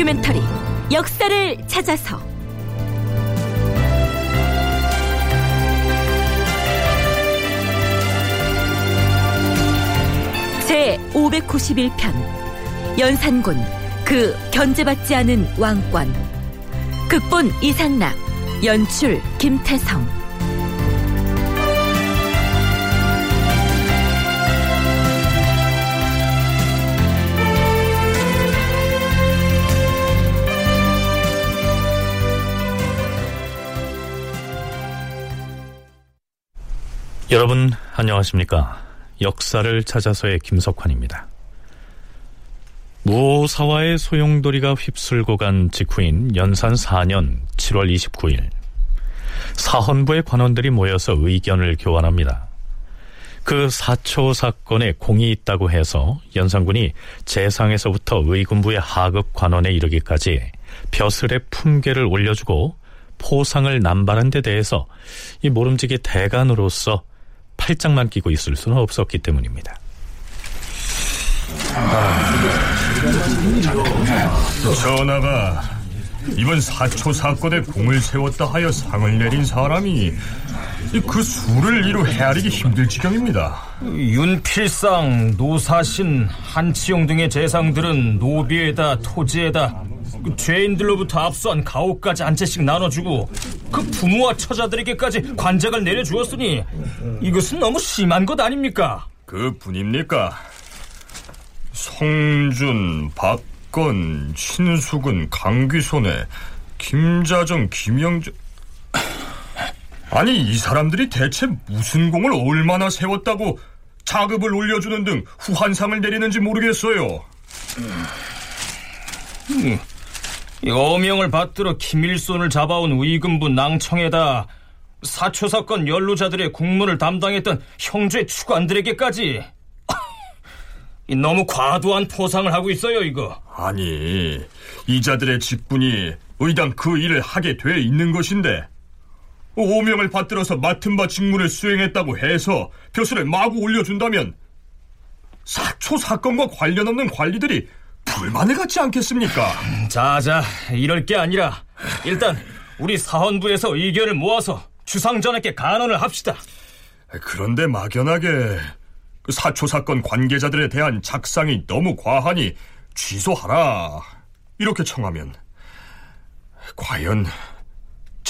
다큐멘터리 역사를 찾아서. 제 591편 연산군 그 견제받지 않은 왕권 극본 이상락 연출 김태성 여러분 안녕하십니까? 역사를 찾아서의 김석환입니다. 무오사와의 소용돌이가 휩쓸고 간 직후인 연산 4년 7월 29일 사헌부의 관원들이 모여서 의견을 교환합니다. 그 사초 사건에 공이 있다고 해서 연산군이 재상에서부터 의군부의 하급 관원에 이르기까지 벼슬의 품계를 올려주고 포상을 남발한 데 대해서 이 모름지기 대간으로서 팔짱만 끼고 있을 수는 없었기 때문입니다. 전하가 이번 사초 사건에 공을 세웠다 하여 상을 내린 사람이 그 수를 이루 헤아리기 힘들 지경입니다. 윤필상, 노사신, 한치용 등의 재상들은 노비에다 토지에다 그 죄인들로부터 압수한 가옥까지 한 채씩 나눠주고 그 부모와 처자들에게까지 관작을 내려주었으니 이것은 너무 심한 것 아닙니까? 그 분입니까? 성준, 박건, 신수근, 강귀손에 김자정, 김영준 아니 이 사람들이 대체 무슨 공을 얼마나 세웠다고 자급을 올려주는 등 후한상을 내리는지 모르겠어요. 음, 이 어명을 받들어 김일손을 잡아온 의금부 낭청에다 사초 사건 연루자들의 국문을 담당했던 형제 추관들에게까지 너무 과도한 포상을 하고 있어요 이거. 아니 이자들의 직분이 의당 그 일을 하게 돼 있는 것인데 오명을 받들어서 맡은 바 직무를 수행했다고 해서 벼슬을 마구 올려준다면 사초 사건과 관련 없는 관리들이 불만을 갖지 않겠습니까? 자자 이럴 게 아니라 일단 우리 사헌부에서 의견을 모아서 주상전에게 간언을 합시다. 그런데 막연하게 그 사초 사건 관계자들에 대한 작상이 너무 과하니 취소하라 이렇게 청하면 과연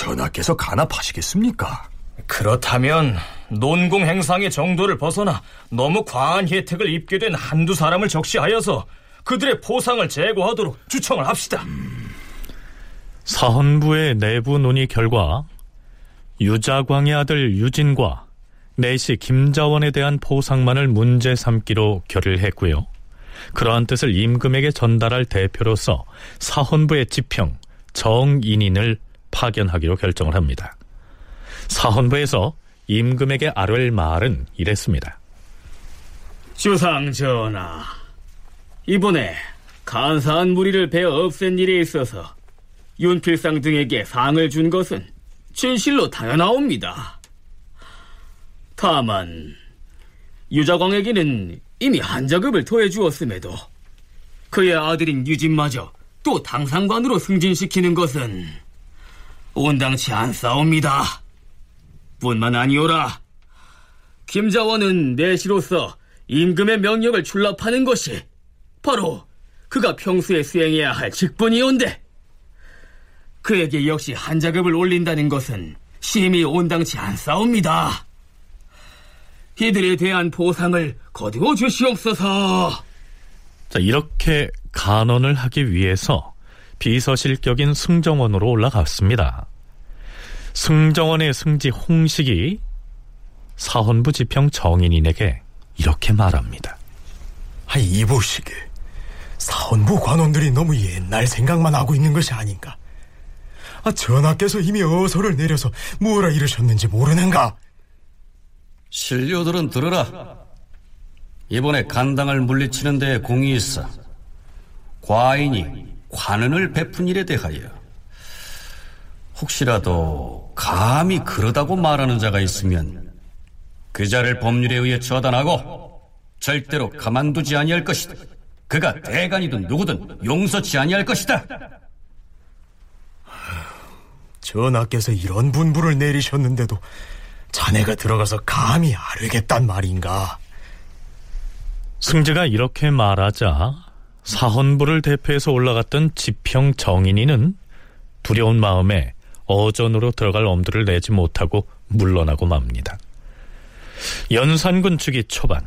전하께서 간합하시겠습니까? 그렇다면 논공 행상의 정도를 벗어나 너무 과한 혜택을 입게 된 한두 사람을 적시하여서 그들의 포상을 제거하도록 주청을 합시다. 사헌부의 내부 논의 결과 유자광의 아들 유진과 내시 김자원에 대한 포상만을 문제 삼기로 결의했고요. 그러한 뜻을 임금에게 전달할 대표로서 사헌부의 지평 정인인을 파견하기로 결정을 합니다. 사헌부에서 임금에게 아뢰 말은 이랬습니다. 주상 전하, 이번에 간사한 무리를 베어 없앤 일에 있어서 윤필상 등에게 상을 준 것은 진실로 당연하옵니다. 다만 유자광에게는 이미 한자급을 더해 주었음에도 그의 아들인 유진마저 또 당상관으로 승진시키는 것은 온당치 않사옵니다. 뿐만 아니오라. 김자원은 내시로서 임금의 명령을 출납하는 것이 바로 그가 평소에 수행해야 할 직분이온데 그에게 역시 한 자급을 올린다는 것은 심히 온당치 않사옵니다. 이들에 대한 보상을 거두어 주시옵소서. 자, 이렇게 간언을 하기 위해서 비서실격인 승정원으로 올라갔습니다. 승정원의 승지 홍식이 사헌부 지평 정인인에게 이렇게 말합니다. 아, 이보시게. 사원부 관원들이 너무 옛날 생각만 하고 있는 것이 아닌가. 아, 전하께서 이미 어소를 내려서 뭐라 이러셨는지 모르는가? 신료들은 들으라. 이번에 간당을 물리치는 데에 공이 있어. 과인이 관은을 베푼 일에 대하여 혹시라도 감히 그러다고 말하는 자가 있으면 그 자를 법률에 의해 처단하고 절대로 가만두지 아니할 것이다. 그가 대간이든 누구든 용서치 아니할 것이다. 전하께서 이런 분부를 내리셨는데도 자네가 들어가서 감히 아르겠단 말인가? 승재가 이렇게 말하자 사헌부를 대표해서 올라갔던 지평 정인이는 두려운 마음에 어전으로 들어갈 엄두를 내지 못하고 물러나고 맙니다. 연산군 측이 초반,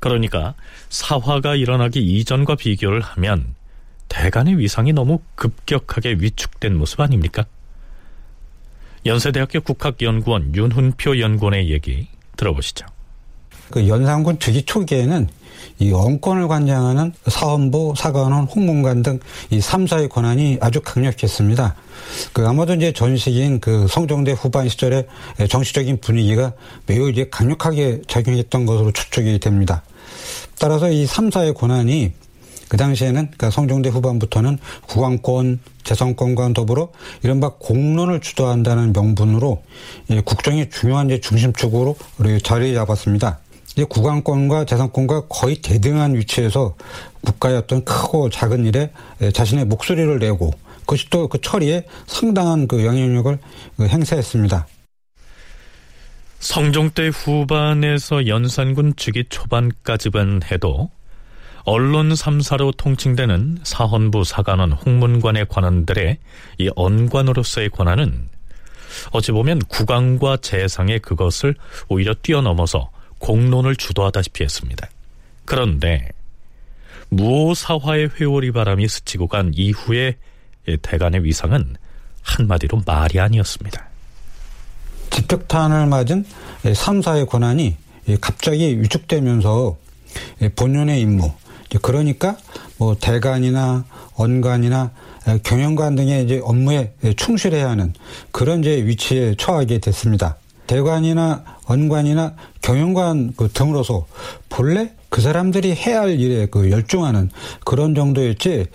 그러니까 사화가 일어나기 이전과 비교를 하면 대간의 위상이 너무 급격하게 위축된 모습 아닙니까? 연세대학교 국학연구원 윤훈표 연구원의 얘기 들어보시죠. 그 연산군 즉위 초기에는 이 언권을 관장하는 사헌부, 사관원, 홍문관 등 이 3사의 권한이 아주 강력했습니다. 그 아마도 이제 전식인 그 성종대 후반 시절에 정치적인 분위기가 매우 이제 강력하게 작용했던 것으로 추측이 됩니다. 따라서 이 3사의 권한이 그 당시에는 그러니까 성종대 후반부터는 국왕권, 재성권과 더불어 이른바 공론을 주도한다는 명분으로 국정의 중요한 중심축으로 자리 잡았습니다. 이제 국왕권과 재산권과 거의 대등한 위치에서 국가의 어떤 크고 작은 일에 자신의 목소리를 내고 그것이 또 그 처리에 상당한 그 영향력을 그 행사했습니다. 성종 때 후반에서 연산군 즉위 초반까지만 해도 언론 3사로 통칭되는 사헌부 사관원 홍문관의 관원들의 이 언관으로서의 권한은 어찌 보면 국왕과 재상의 그것을 오히려 뛰어넘어서 공론을 주도하다시피 했습니다. 그런데 무오사화의 회오리 바람이 스치고 간 이후에 대간의 위상은 한마디로 말이 아니었습니다. 직격탄을 맞은 3사의 권한이 갑자기 위축되면서 본연의 임무, 그러니까 뭐 대관이나 언관이나 경영관 등의 이제 업무에 충실해야 하는 그런 이제 위치에 처하게 됐습니다. 대관이나 언관이나 경영관 그 등으로서 본래 그 사람들이 해야 할 일에 그 열중하는 그런 정도였지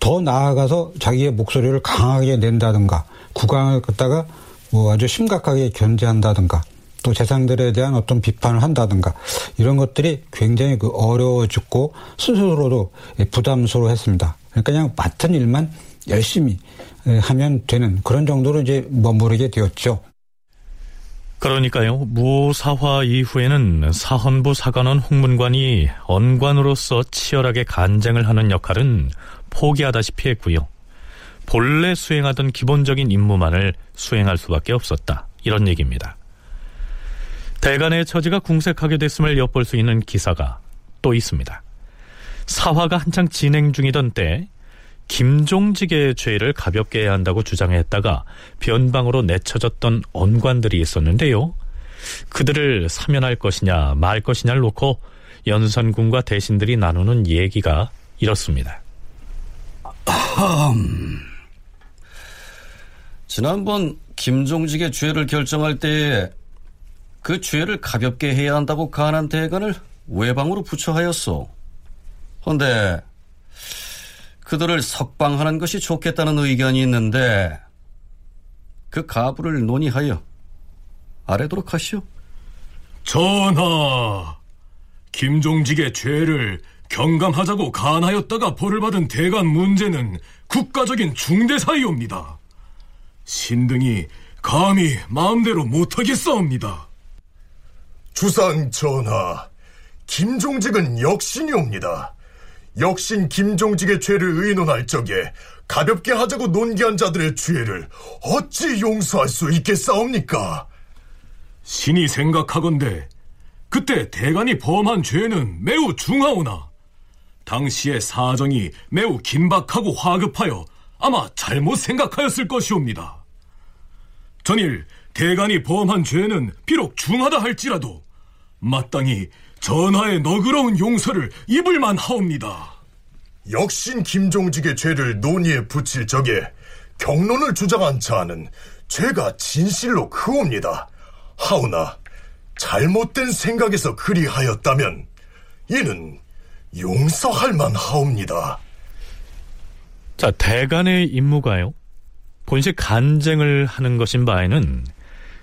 더 나아가서 자기의 목소리를 강하게 낸다든가 국왕을 갖다가 뭐 아주 심각하게 견제한다든가 또 재상들에 대한 어떤 비판을 한다든가 이런 것들이 굉장히 그 어려워졌고 스스로도 부담스러워했습니다. 그러니까 그냥 맡은 일만 열심히 하면 되는 그런 정도로 이제 머무르게 되었죠. 그러니까요, 무사화 이후에는 사헌부 사관원 홍문관이 언관으로서 치열하게 간쟁을 하는 역할은 포기하다시피 했고요. 본래 수행하던 기본적인 임무만을 수행할 수밖에 없었다. 이런 얘기입니다. 대간의 처지가 궁색하게 됐음을 엿볼 수 있는 기사가 또 있습니다. 사화가 한창 진행 중이던 때 김종직의 죄를 가볍게 해야 한다고 주장했다가 변방으로 내쳐졌던 언관들이 있었는데요. 그들을 사면할 것이냐 말 것이냐를 놓고 연산군과 대신들이 나누는 얘기가 이렇습니다. 지난번 김종직의 죄를 결정할 때에 그 죄를 가볍게 해야 한다고 가한 대관을 외방으로 부처하였소. 헌데 그들을 석방하는 것이 좋겠다는 의견이 있는데 그 가부를 논의하여 아래도록 하시오. 전하, 김종직의 죄를 경감하자고 간하였다가 벌을 받은 대간 문제는 국가적인 중대 사이옵니다. 신등이 감히 마음대로 못하겠사옵니다. 주상 전하, 김종직은 역신이옵니다. 역신 김종직의 죄를 의논할 적에 가볍게 하자고 논기한 자들의 죄를 어찌 용서할 수 있겠사옵니까? 신이 생각하건대 그때 대간이 범한 죄는 매우 중하오나 당시의 사정이 매우 긴박하고 화급하여 아마 잘못 생각하였을 것이옵니다. 전일 대간이 범한 죄는 비록 중하다 할지라도 마땅히 전하의 너그러운 용서를 입을만 하옵니다. 역신 김종직의 죄를 논의에 붙일 적에 경론을 주장한 자는 죄가 진실로 크옵니다. 하오나 잘못된 생각에서 그리하였다면 이는 용서할 만하옵니다. 자, 대간의 임무가요. 본시 간쟁을 하는 것인 바에는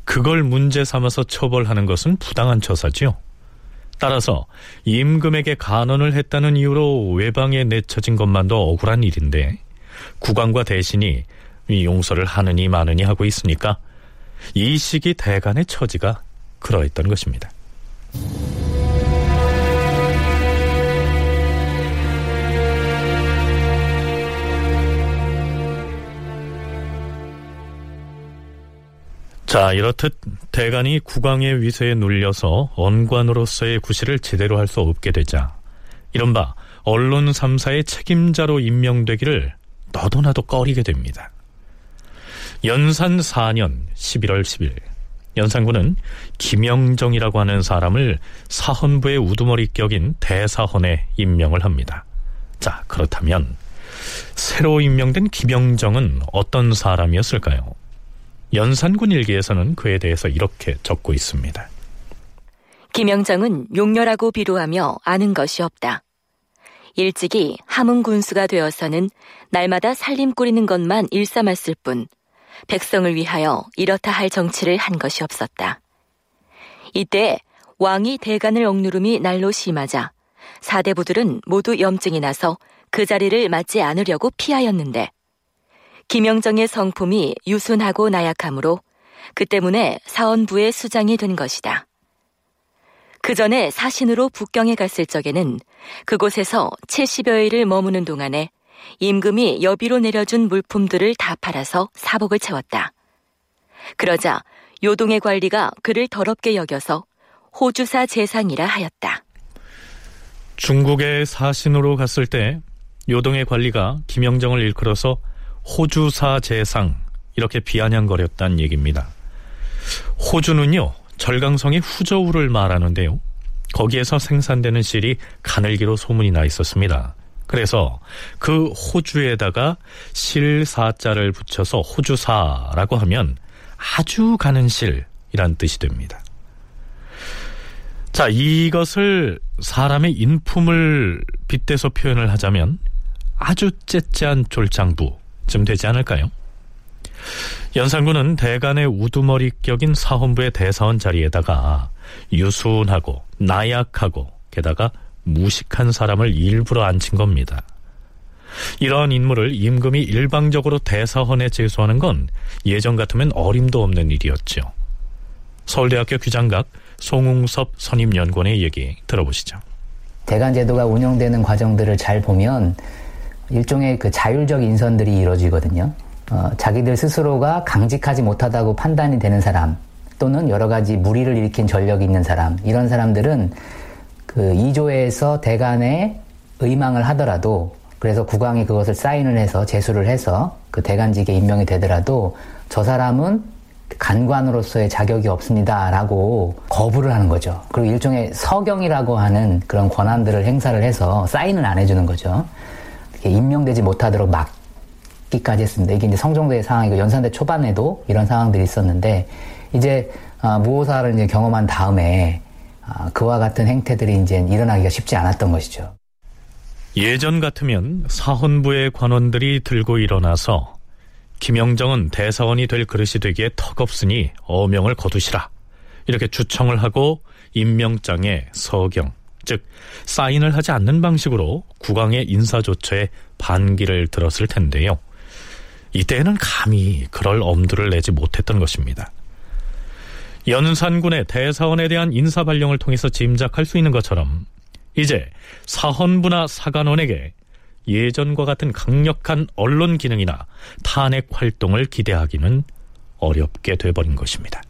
그걸 문제 삼아서 처벌하는 것은 부당한 처사지요. 따라서 임금에게 간언을 했다는 이유로 외방에 내쳐진 것만도 억울한 일인데 국왕과 대신이 용서를 하느니 마느니 하고 있으니까 이 시기 대간의 처지가 그러했던 것입니다. 자, 이렇듯 대간이 국왕의 위세에 눌려서 언관으로서의 구실을 제대로 할 수 없게 되자 이른바 언론 3사의 책임자로 임명되기를 너도나도 꺼리게 됩니다. 연산 4년 11월 10일 연산군은 김영정이라고 하는 사람을 사헌부의 우두머리 격인 대사헌에 임명을 합니다. 자, 그렇다면 새로 임명된 김영정은 어떤 사람이었을까요? 연산군 일기에서는 그에 대해서 이렇게 적고 있습니다. 김영정은 용렬하고 비루하며 아는 것이 없다. 일찍이 함흥 군수가 되어서는 날마다 살림 꾸리는 것만 일삼았을 뿐 백성을 위하여 이렇다 할 정치를 한 것이 없었다. 이때 왕이 대간을 억누름이 날로 심하자 사대부들은 모두 염증이 나서 그 자리를 맞지 않으려고 피하였는데 김영정의 성품이 유순하고 나약하므로 그 때문에 사원부의 수장이 된 것이다. 그 전에 사신으로 북경에 갔을 적에는 그곳에서 70여일을 머무는 동안에 임금이 여비로 내려준 물품들을 다 팔아서 사복을 채웠다. 그러자 요동의 관리가 그를 더럽게 여겨서 호주사 재상이라 하였다. 중국에 사신으로 갔을 때 요동의 관리가 김영정을 일컬어서 호주사 재상 이렇게 비아냥거렸다는 얘기입니다. 호주는요 절강성의 후저우를 말하는데요. 거기에서 생산되는 실이 가늘기로 소문이 나 있었습니다. 그래서 그 호주에다가 실사자를 붙여서 호주사라고 하면 아주 가는 실이란 뜻이 됩니다. 자, 이것을 사람의 인품을 빗대서 표현을 하자면 아주 째째한 졸장부 쯤 되지 않을까요? 연산군은 대간의 우두머리 격인 사헌부의 대사원 자리에다가 유순하고 나약하고 게다가 무식한 사람을 일부러 앉힌 겁니다. 이러한 인물을 임금이 일방적으로 대사헌에 제수하는 건 예전 같으면 어림도 없는 일이었죠. 서울대학교 규장각 송웅섭 선임연구원의 얘기 들어보시죠. 대간 제도가 운영되는 과정들을 잘 보면 일종의 그 자율적 인선들이 이루어지거든요. 어, 자기들 스스로가 강직하지 못하다고 판단이 되는 사람 또는 여러 가지 무리를 일으킨 전력이 있는 사람 이런 사람들은 그 2조에서 대간에 의망을 하더라도 그래서 국왕이 그것을 사인을 해서 제수를 해서 그 대간직에 임명이 되더라도 저 사람은 간관으로서의 자격이 없습니다라고 거부를 하는 거죠. 그리고 일종의 서경이라고 하는 그런 권한들을 행사를 해서 사인을 안 해주는 거죠. 임명되지 못하도록 막기까지 했습니다. 이게 이제 성종대의 상황이고 연산대 초반에도 이런 상황들이 있었는데 이제 아, 무호사를 이제 경험한 다음에 아, 그와 같은 행태들이 이제 일어나기가 쉽지 않았던 것이죠. 예전 같으면 사헌부의 관원들이 들고 일어나서 김영정은 대사원이 될 그릇이 되기에 턱없으니 어명을 거두시라. 이렇게 주청을 하고 임명장에 서경, 즉 사인을 하지 않는 방식으로 국왕의 인사조처에 반기를 들었을 텐데요. 이때에는 감히 그럴 엄두를 내지 못했던 것입니다. 연산군의 대사원에 대한 인사 발령을 통해서 짐작할 수 있는 것처럼 이제 사헌부나 사관원에게 예전과 같은 강력한 언론 기능이나 탄핵 활동을 기대하기는 어렵게 돼버린 것입니다.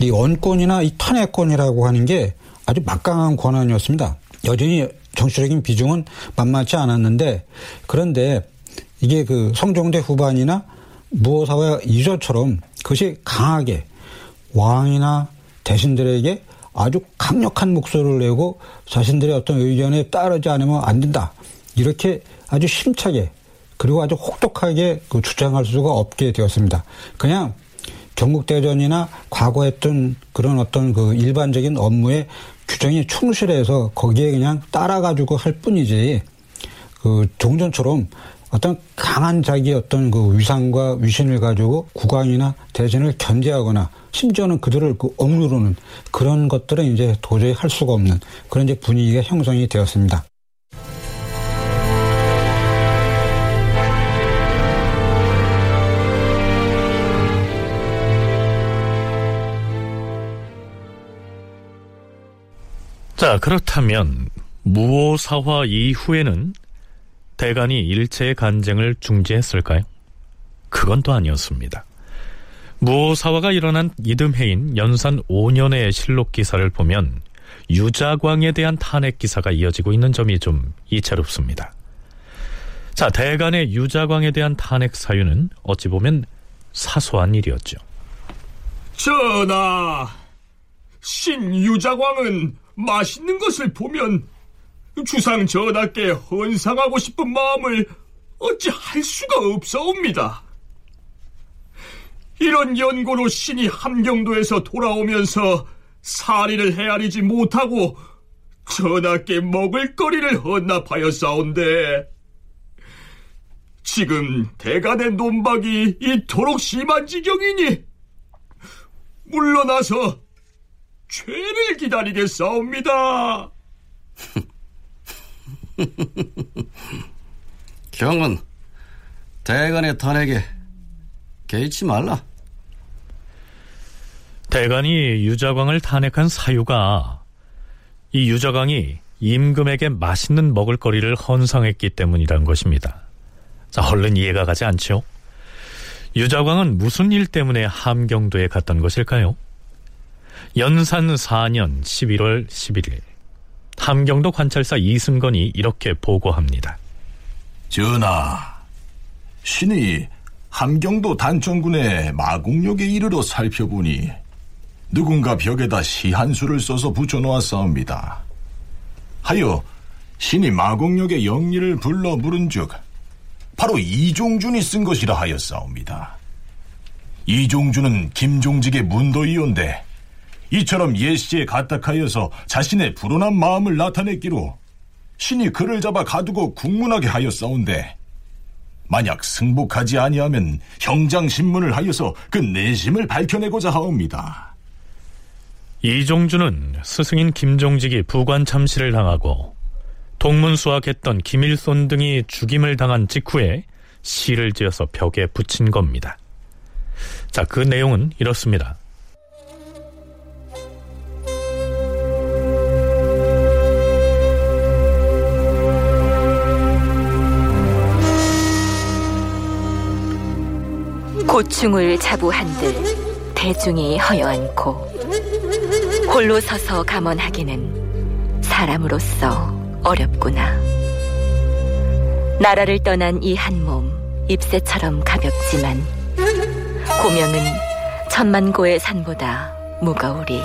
이 언권이나 이 탄핵권이라고 하는 게 아주 막강한 권한이었습니다. 여전히 정치적인 비중은 만만치 않았는데 그런데 이게 그 성종대 후반이나 무호사와 이조처럼 그것이 강하게 왕이나 대신들에게 아주 강력한 목소리를 내고 자신들의 어떤 의견에 따르지 않으면 안 된다. 이렇게 아주 심차게 그리고 아주 혹독하게 그 주장할 수가 없게 되었습니다. 그냥 경국대전이나 과거 했던 그런 어떤 그 일반적인 업무에 규정이 충실해서 거기에 그냥 따라가지고 할 뿐이지 그 종전처럼 어떤 강한 자기 어떤 그 위상과 위신을 가지고 국왕이나 대전을 견제하거나 심지어는 그들을 그 억누르는 그런 것들은 이제 도저히 할 수가 없는 그런 이제 분위기가 형성이 되었습니다. 자, 그렇다면 무오사화 이후에는 대간이 일체의 간쟁을 중지했을까요? 그건 또 아니었습니다. 무오사화가 일어난 이듬해인 연산 5년의 실록 기사를 보면 유자광에 대한 탄핵 기사가 이어지고 있는 점이 좀 이채롭습니다. 자, 대간의 유자광에 대한 탄핵 사유는 어찌 보면 사소한 일이었죠. 전하, 신유자광은 맛있는 것을 보면 주상 전하께 헌상하고 싶은 마음을 어찌 할 수가 없사옵니다. 이런 연고로 신이 함경도에서 돌아오면서 사리를 헤아리지 못하고 전하께 먹을 거리를 헌납하였사온데 지금 대간의 논박이 이토록 심한 지경이니 물러나서 죄를 기다리겠사옵니다. 경은 대간의 탄핵에 개의치 말라. 대간이 유자광을 탄핵한 사유가 이 유자광이 임금에게 맛있는 먹을거리를 헌상했기 때문이란 것입니다. 자, 얼른 이해가 가지 않죠? 유자광은 무슨 일 때문에 함경도에 갔던 것일까요? 연산 4년 11월 11일 함경도 관찰사 이승건이 이렇게 보고합니다. 전하, 신이 함경도 단천군의 마곡역에 이르러 살펴보니 누군가 벽에다 시한 수를 써서 붙여놓았사옵니다. 하여 신이 마곡역의 영리를 불러 물은즉 바로 이종준이 쓴 것이라 하였사옵니다. 이종준은 김종직의 문도이온데 이처럼 예시에 가탁하여서 자신의 불온한 마음을 나타냈기로 신이 그를 잡아 가두고 국문하게 하였사온데 만약 승복하지 아니하면 형장 신문을 하여서 그 내심을 밝혀내고자 하옵니다. 이종준은 스승인 김종직이 부관 참시를 당하고 동문수학했던 김일손 등이 죽임을 당한 직후에 시를 지어서 벽에 붙인 겁니다. 자, 그 내용은 이렇습니다. 고충을 자부한들 대중이 허여안고 홀로 서서 감언하기는 사람으로서 어렵구나. 나라를 떠난 이 한 몸 잎새처럼 가볍지만 고명은 천만고의 산보다 무거우리.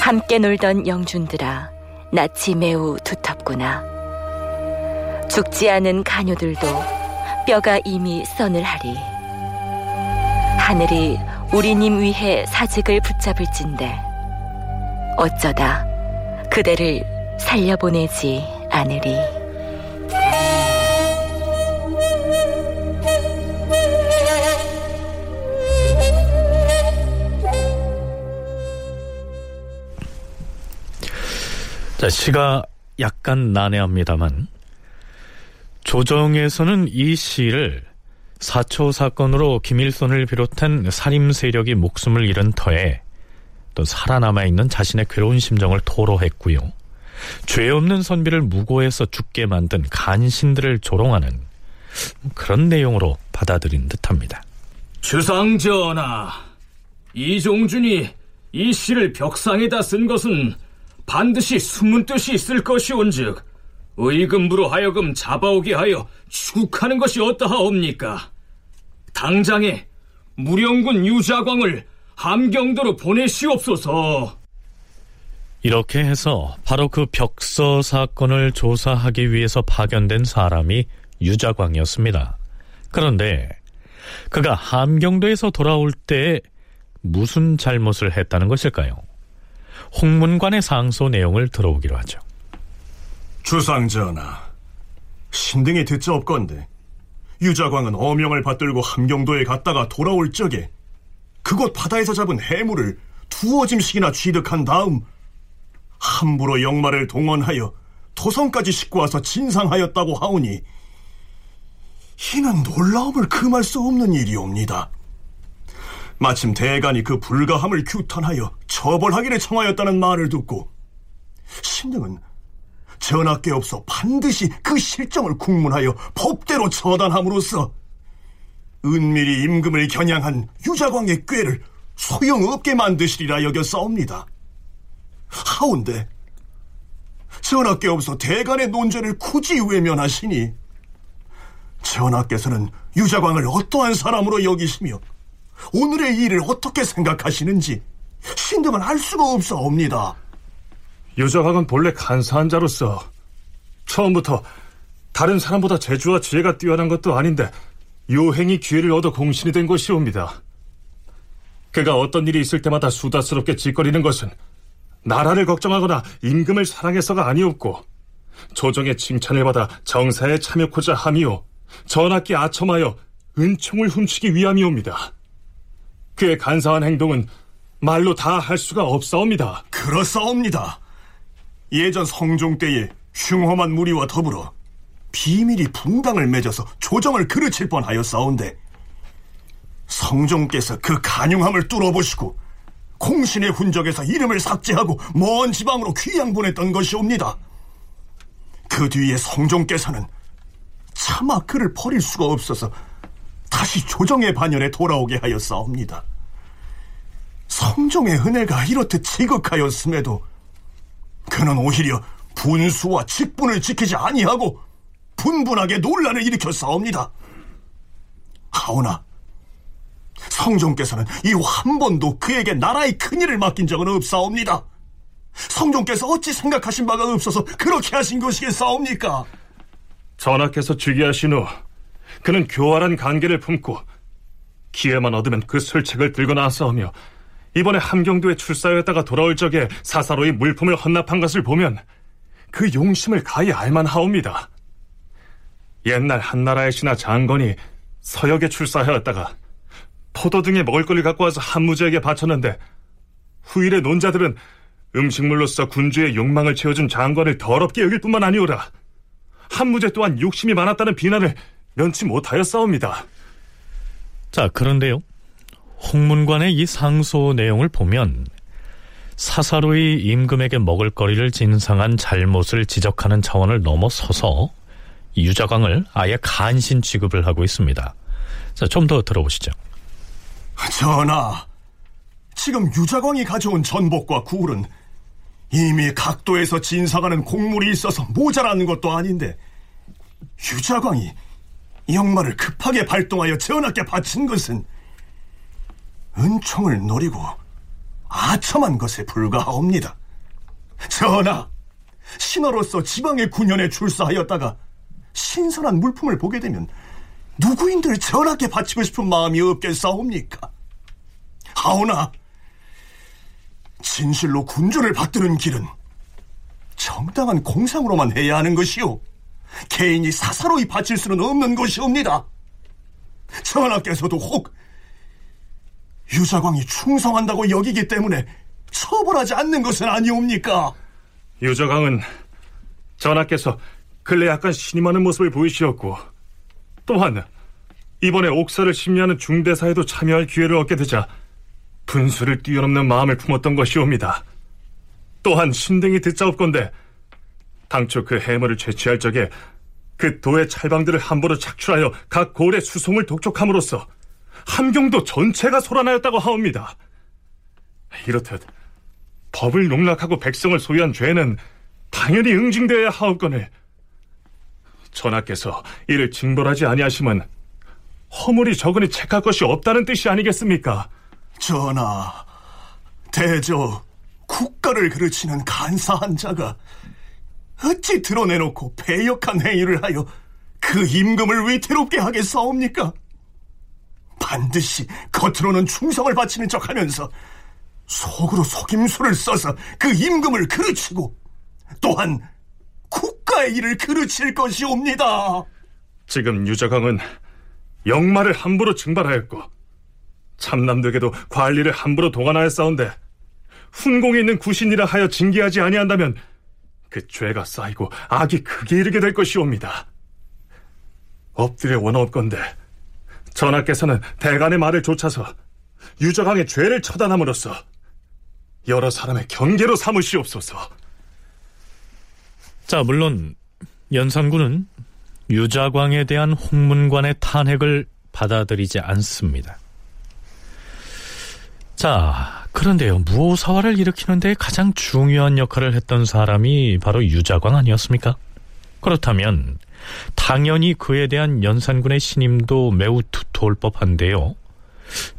함께 놀던 영준들아 낯이 매우 두텁구나. 죽지 않은 가녀들도 뼈가 이미 써늘하리. 하늘이 우리님 위해 사직을 붙잡을진데 어쩌다 그대를 살려보내지 않으리. 자, 시가 약간 난해합니다만 조정에서는 이 시를 사초 사건으로 김일손을 비롯한 살림 세력이 목숨을 잃은 터에 또 살아남아 있는 자신의 괴로운 심정을 토로했고요. 죄 없는 선비를 무고해서 죽게 만든 간신들을 조롱하는 그런 내용으로 받아들인 듯합니다. 주상 전하, 이종준이 이 시를 벽상에다 쓴 것은 반드시 숨은 뜻이 있을 것이온즉 의금부로 하여금 잡아오게 하여 추국하는 것이 어떠하옵니까? 당장에 무령군 유자광을 함경도로 보내시옵소서. 이렇게 해서 바로 그 벽서 사건을 조사하기 위해서 파견된 사람이 유자광이었습니다. 그런데 그가 함경도에서 돌아올 때 무슨 잘못을 했다는 것일까요? 홍문관의 상소 내용을 들어오기로 하죠. 주상전하, 신등이 듣자 없건데 유자광은 어명을 받들고 함경도에 갔다가 돌아올 적에 그곳 바다에서 잡은 해물을 두어 짐씩이나 취득한 다음 함부로 영마를 동원하여 도성까지 싣고 와서 진상하였다고 하오니 이는 놀라움을 금할 수 없는 일이옵니다. 마침 대간이 그 불가함을 규탄하여 처벌하기를 청하였다는 말을 듣고 신등은 전하께 없어 반드시 그 실정을 국문하여 법대로 처단함으로써 은밀히 임금을 겨냥한 유자광의 꾀를 소용없게 만드시리라 여겼사옵니다. 하운데 전하께 없어 대간의 논제를 굳이 외면하시니 전하께서는 유자광을 어떠한 사람으로 여기시며 오늘의 일을 어떻게 생각하시는지 신등은 알 수가 없사옵니다. 유자광은 본래 간사한 자로서 처음부터 다른 사람보다 재주와 지혜가 뛰어난 것도 아닌데 요행이 기회를 얻어 공신이 된 것이옵니다. 그가 어떤 일이 있을 때마다 수다스럽게 짓거리는 것은 나라를 걱정하거나 임금을 사랑해서가 아니었고 조정의 칭찬을 받아 정사에 참여코자 함이요 전하께 아첨하여 은총을 훔치기 위함이옵니다. 그의 간사한 행동은 말로 다 할 수가 없사옵니다. 그렇사옵니다. 예전 성종 때에 흉험한 무리와 더불어 비밀이 분당을 맺어서 조정을 그르칠 뻔하였사온데 성종께서 그 간용함을 뚫어보시고 공신의 훈적에서 이름을 삭제하고 먼 지방으로 귀양 보냈던 것이옵니다. 그 뒤에 성종께서는 차마 그를 버릴 수가 없어서 다시 조정의 반열에 돌아오게 하였사옵니다. 성종의 은혜가 이렇듯 지극하였음에도 그는 오히려 분수와 직분을 지키지 아니하고 분분하게 논란을 일으켰사옵니다. 하오나 성종께서는 이한 번도 그에게 나라의 큰일을 맡긴 적은 없사옵니다. 성종께서 어찌 생각하신 바가 없어서 그렇게 하신 것이겠사옵니까? 전하께서 즉위하신 후 그는 교활한 관계를 품고 기회만 얻으면 그 술책을 들고 나서오며 이번에 함경도에 출사하였다가 돌아올 적에 사사로이 물품을 헌납한 것을 보면 그 용심을 가히 알만하옵니다. 옛날 한나라의 신하 장건이 서역에 출사하였다가 포도 등의 먹을거리 갖고 와서 한무제에게 바쳤는데 후일의 논자들은 음식물로서 군주의 욕망을 채워준 장관을 더럽게 여길 뿐만 아니오라. 한무제 또한 욕심이 많았다는 비난을 면치 못하였사옵니다. 자, 그런데요. 홍문관의 이 상소 내용을 보면 사사로이 임금에게 먹을거리를 진상한 잘못을 지적하는 차원을 넘어서서 유자광을 아예 간신 취급을 하고 있습니다. 자, 좀더 들어보시죠. 전하, 지금 유자광이 가져온 전복과 굴은 이미 각도에서 진사가는 곡물이 있어서 모자라는 것도 아닌데 유자광이 영마를 급하게 발동하여 전하께 바친 것은 은총을 노리고 아첨한 것에 불과하옵니다. 전하, 신하로서 지방의 군현에 출사하였다가 신선한 물품을 보게 되면 누구인들 전하께 바치고 싶은 마음이 없겠사옵니까? 하오나 진실로 군주를 받드는 길은 정당한 공상으로만 해야 하는 것이오. 개인이 사사로이 바칠 수는 없는 것이옵니다. 전하께서도 혹 유자광이 충성한다고 여기기 때문에 처벌하지 않는 것은 아니옵니까? 유자광은 전하께서 근래 약간 신임하는 모습을 보이시었고 또한 이번에 옥사를 심리하는 중대사에도 참여할 기회를 얻게 되자 분수를 뛰어넘는 마음을 품었던 것이옵니다. 또한 신등이 듣자옵건데 당초 그 해물을 채취할 적에 그 도의 찰방들을 함부로 착출하여 각 고을의 수송을 독촉함으로써 함경도 전체가 소란하였다고 하옵니다. 이렇듯 법을 농락하고 백성을 소유한 죄는 당연히 응징되어야 하옵거늘 전하께서 이를 징벌하지 아니하시면 허물이 적으니 책할 것이 없다는 뜻이 아니겠습니까? 전하, 대저 국가를 그르치는 간사한 자가 어찌 드러내놓고 배역한 행위를 하여 그 임금을 위태롭게 하겠사옵니까? 반드시 겉으로는 충성을 바치는 척하면서 속으로 속임수를 써서 그 임금을 그르치고 또한 국가의 일을 그르칠 것이옵니다. 지금 유자광은 영마를 함부로 증발하였고 참남들에게도 관리를 함부로 도관하였사온데 훈공에 있는 구신이라 하여 징계하지 아니한다면 그 죄가 쌓이고 악이 크게 이르게 될 것이옵니다. 엎드려 원하옵건데 전하께서는 대간의 말을 좇아서 유자광의 죄를 처단함으로써 여러 사람의 경계로 삼으시옵소서. 자, 물론 연산군은 유자광에 대한 홍문관의 탄핵을 받아들이지 않습니다. 자, 그런데요, 무오사화를 일으키는 데 가장 중요한 역할을 했던 사람이 바로 유자광 아니었습니까? 그렇다면 당연히 그에 대한 연산군의 신임도 매우 두터울 법한데요.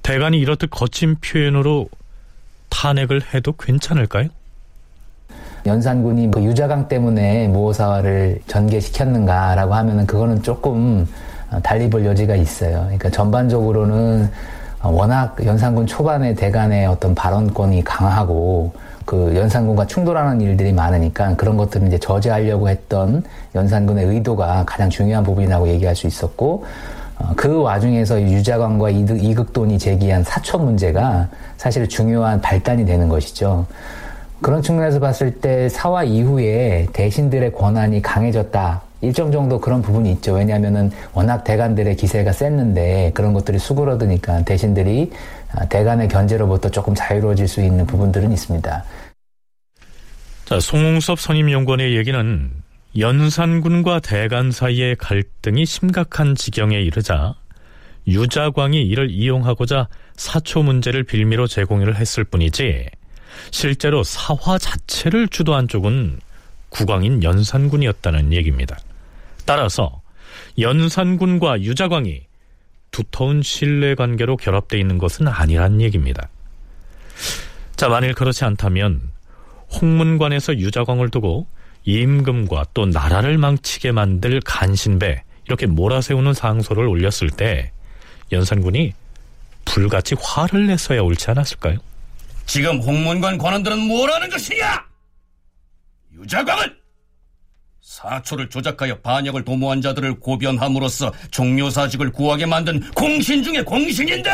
대간이 이렇듯 거친 표현으로 탄핵을 해도 괜찮을까요? 연산군이 그 유자강 때문에 무오사화를 전개시켰는가라고 하면은 그거는 조금 달리 볼 여지가 있어요. 그러니까 전반적으로는 워낙 연산군 초반에 대간의 어떤 발언권이 강하고 그 연산군과 충돌하는 일들이 많으니까 그런 것들을 이제 저지하려고 했던 연산군의 의도가 가장 중요한 부분이라고 얘기할 수 있었고 어, 그 와중에서 유자광과 이득, 이극돈이 제기한 사초 문제가 사실 중요한 발단이 되는 것이죠. 그런 측면에서 봤을 때 사화 이후에 대신들의 권한이 강해졌다. 일정 정도 그런 부분이 있죠. 왜냐하면은 워낙 대간들의 기세가 셌는데 그런 것들이 수그러드니까 대신들이 아, 대간의 견제로부터 조금 자유로워질 수 있는 부분들은 있습니다. 자, 송웅섭 선임연구원의 얘기는 연산군과 대간 사이의 갈등이 심각한 지경에 이르자 유자광이 이를 이용하고자 사초 문제를 빌미로 제공을 했을 뿐이지 실제로 사화 자체를 주도한 쪽은 국왕인 연산군이었다는 얘기입니다. 따라서 연산군과 유자광이 두터운 신뢰 관계로 결합되어 있는 것은 아니란 얘기입니다. 자, 만일 그렇지 않다면 홍문관에서 유자광을 두고 임금과 또 나라를 망치게 만들 간신배 이렇게 몰아세우는 상소를 올렸을 때 연산군이 불같이 화를 냈어야 옳지 않았을까요? 지금 홍문관 관원들은 뭐라는 것이냐? 유자광은 사초를 조작하여 반역을 도모한 자들을 고변함으로써 종묘사직을 구하게 만든 공신 중의 공신인데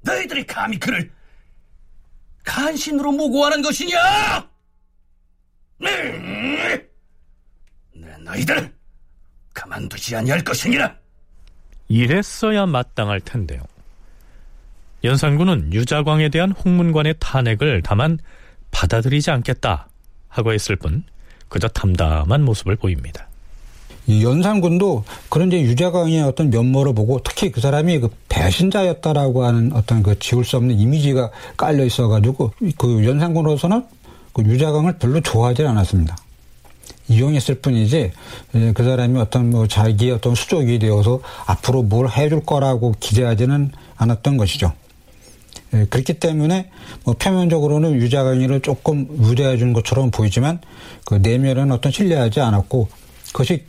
너희들이 감히 그를 간신으로 모고하는 것이냐? 네, 너희들은 가만두지 아니할 것이니라. 이랬어야 마땅할 텐데요. 연산군은 유자광에 대한 홍문관의 탄핵을 다만 받아들이지 않겠다 하고 했을 뿐 그저 담담한 모습을 보입니다. 이 연산군도 그런 이제 유자광의 어떤 면모를 보고 특히 그 사람이 그 배신자였다라고 하는 어떤 그 지울 수 없는 이미지가 깔려 있어가지고 그 연산군으로서는 그 유자광을 별로 좋아하지 않았습니다. 이용했을 뿐이지 예, 그 사람이 어떤 뭐 자기의 어떤 수족이 되어서 앞으로 뭘 해줄 거라고 기대하지는 않았던 것이죠. 예, 그렇기 때문에 뭐 표면적으로는 유자광이를 조금 우대해 준 것처럼 보이지만 그 내면은 어떤 신뢰하지 않았고 그것이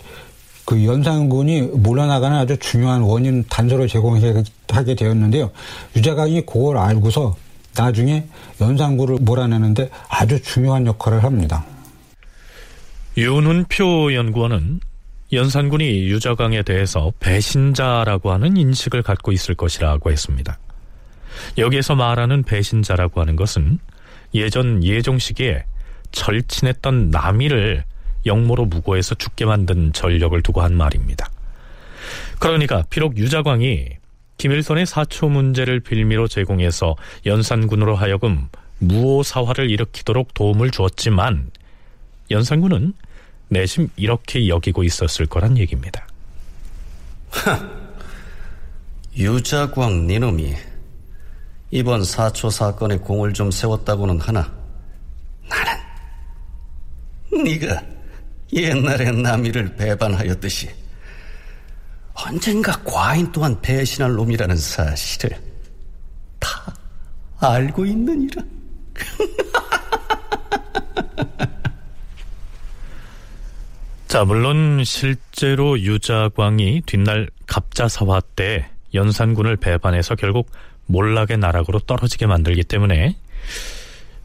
그 연산군이 몰려나가는 아주 중요한 원인 단서를 제공하게 되었는데요. 유자광이 그걸 알고서 나중에 연산군을 몰아내는데 아주 중요한 역할을 합니다. 윤훈표 연구원은 연산군이 유자광에 대해서 배신자라고 하는 인식을 갖고 있을 것이라고 했습니다. 여기에서 말하는 배신자라고 하는 것은 예전 예종 시기에 절친했던 남이를 영모로 무고해서 죽게 만든 전력을 두고 한 말입니다. 그러니까 비록 유자광이 김일선의 사초 문제를 빌미로 제공해서 연산군으로 하여금 무오사화를 일으키도록 도움을 주었지만 연산군은 내심 이렇게 여기고 있었을 거란 얘기입니다. 유자광 니놈이 이번 사초 사건에 공을 좀 세웠다고는 하나 나는 네가 옛날에 남이를 배반하였듯이 언젠가 과인 또한 배신할 놈이라는 사실을 다 알고 있느니라. 자, 물론 실제로 유자광이 뒷날 갑자사화 때 연산군을 배반해서 결국 몰락의 나락으로 떨어지게 만들기 때문에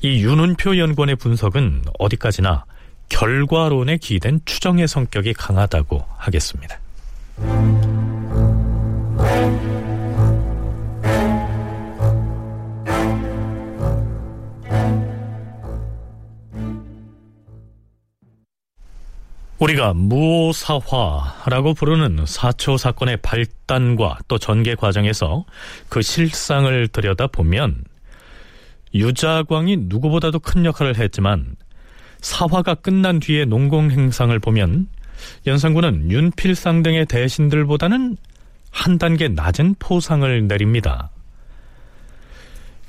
이 윤은표 연구원의 분석은 어디까지나 결과론에 기댄 추정의 성격이 강하다고 하겠습니다. 우리가 무사화라고 부르는 사초 사건의 발단과 또 전개 과정에서 그 실상을 들여다보면 유자광이 누구보다도 큰 역할을 했지만 사화가 끝난 뒤에 농공 행상을 보면 연산군은 윤필상 등의 대신들보다는 한 단계 낮은 포상을 내립니다.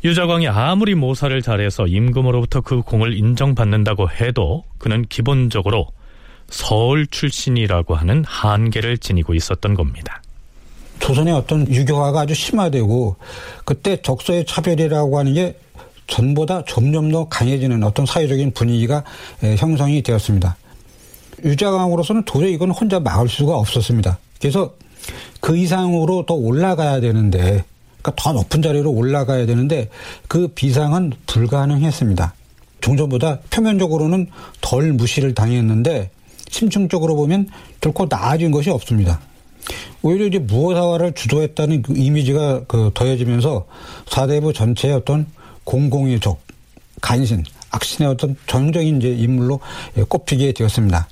유자광이 아무리 모사를 잘해서 임금으로부터 그 공을 인정받는다고 해도 그는 기본적으로 서울 출신이라고 하는 한계를 지니고 있었던 겁니다. 조선의 어떤 유교화가 아주 심화되고 그때 적소의 차별이라고 하는 게 전보다 점점 더 강해지는 어떤 사회적인 분위기가 형성이 되었습니다. 유자강으로서는 도저히 이건 혼자 막을 수가 없었습니다. 그래서 그 이상으로 더 올라가야 되는데, 그러니까 더 높은 자리로 올라가야 되는데 그 비상은 불가능했습니다. 종전보다 표면적으로는 덜 무시를 당했는데 심층적으로 보면 결코 나아진 것이 없습니다. 오히려 이제 무어사화를 주도했다는 그 이미지가 그 더해지면서 사대부 전체의 어떤 공공의 적, 간신, 악신의 어떤 전형적인 이제 인물로 꼽히게 되었습니다.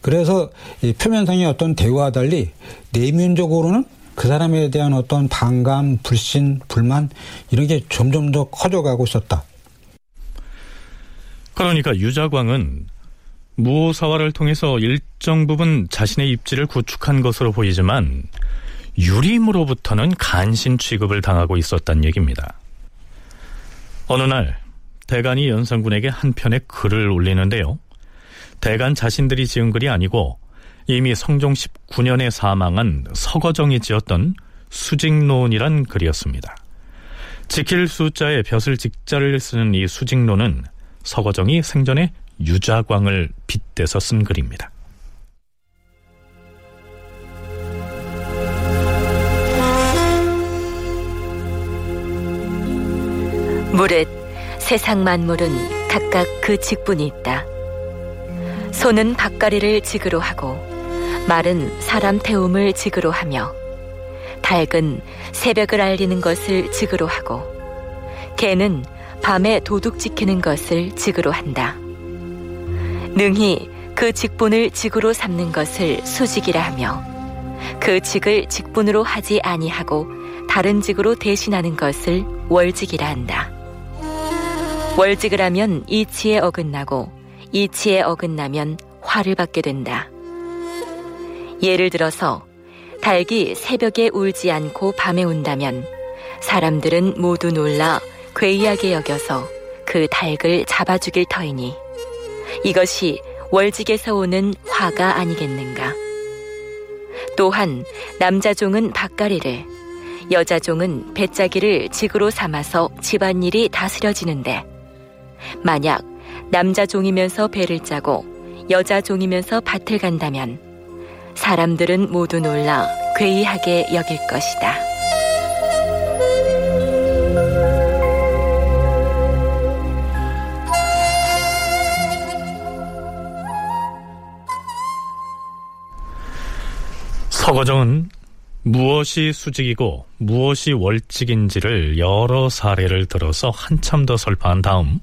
그래서 표면상의 어떤 대우와 달리 내면적으로는 그 사람에 대한 어떤 반감, 불신, 불만 이런 게 점점 더 커져가고 있었다. 그러니까 유자광은 무사화를 통해서 일정 부분 자신의 입지를 구축한 것으로 보이지만 유림으로부터는 간신 취급을 당하고 있었단 얘기입니다. 어느 날 대간이 연산군에게 한 편의 글을 올리는데요. 대간 자신들이 지은 글이 아니고 이미 성종 19년에 사망한 서거정이 지었던 수직론이란 글이었습니다. 지킬 숫자에 벼슬 직자를 쓰는 이 수직론은 서거정이 생전에 유자광을 빗대서 쓴 글입니다. 무릇 세상 만물은 각각 그 직분이 있다. 소는 밭가리를 직으로 하고 말은 사람 태움을 직으로 하며 닭은 새벽을 알리는 것을 직으로 하고 개는 밤에 도둑 지키는 것을 직으로 한다. 능히 그 직분을 직으로 삼는 것을 수직이라 하며 그 직을 직분으로 하지 아니하고 다른 직으로 대신하는 것을 월직이라 한다. 월직을 하면 이치에 어긋나고 이치에 어긋나면 화를 받게 된다. 예를 들어서 닭이 새벽에 울지 않고 밤에 운다면 사람들은 모두 놀라 괴이하게 여겨서 그 닭을 잡아 죽일 터이니 이것이 월직에서 오는 화가 아니겠는가. 또한 남자종은 밭가리를 여자종은 배짜기를 직으로 삼아서 집안일이 다스려지는데 만약 남자종이면서 배를 짜고 여자종이면서 밭을 간다면 사람들은 모두 놀라 괴이하게 여길 것이다. 서거정은 무엇이 수직이고 무엇이 월직인지를 여러 사례를 들어서 한참 더 설파한 다음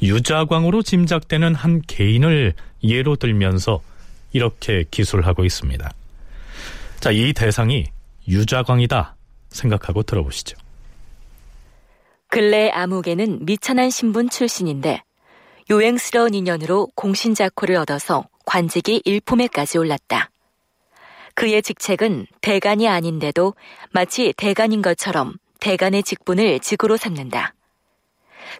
유자광으로 짐작되는 한 개인을 예로 들면서 이렇게 기술하고 있습니다. 자, 이 대상이 유자광이다 생각하고 들어보시죠. 근래 암흑에는 미천한 신분 출신인데 요행스러운 인연으로 공신자코를 얻어서 관직이 일품에까지 올랐다. 그의 직책은 대간이 아닌데도 마치 대간인 것처럼 대간의 직분을 직으로 삼는다.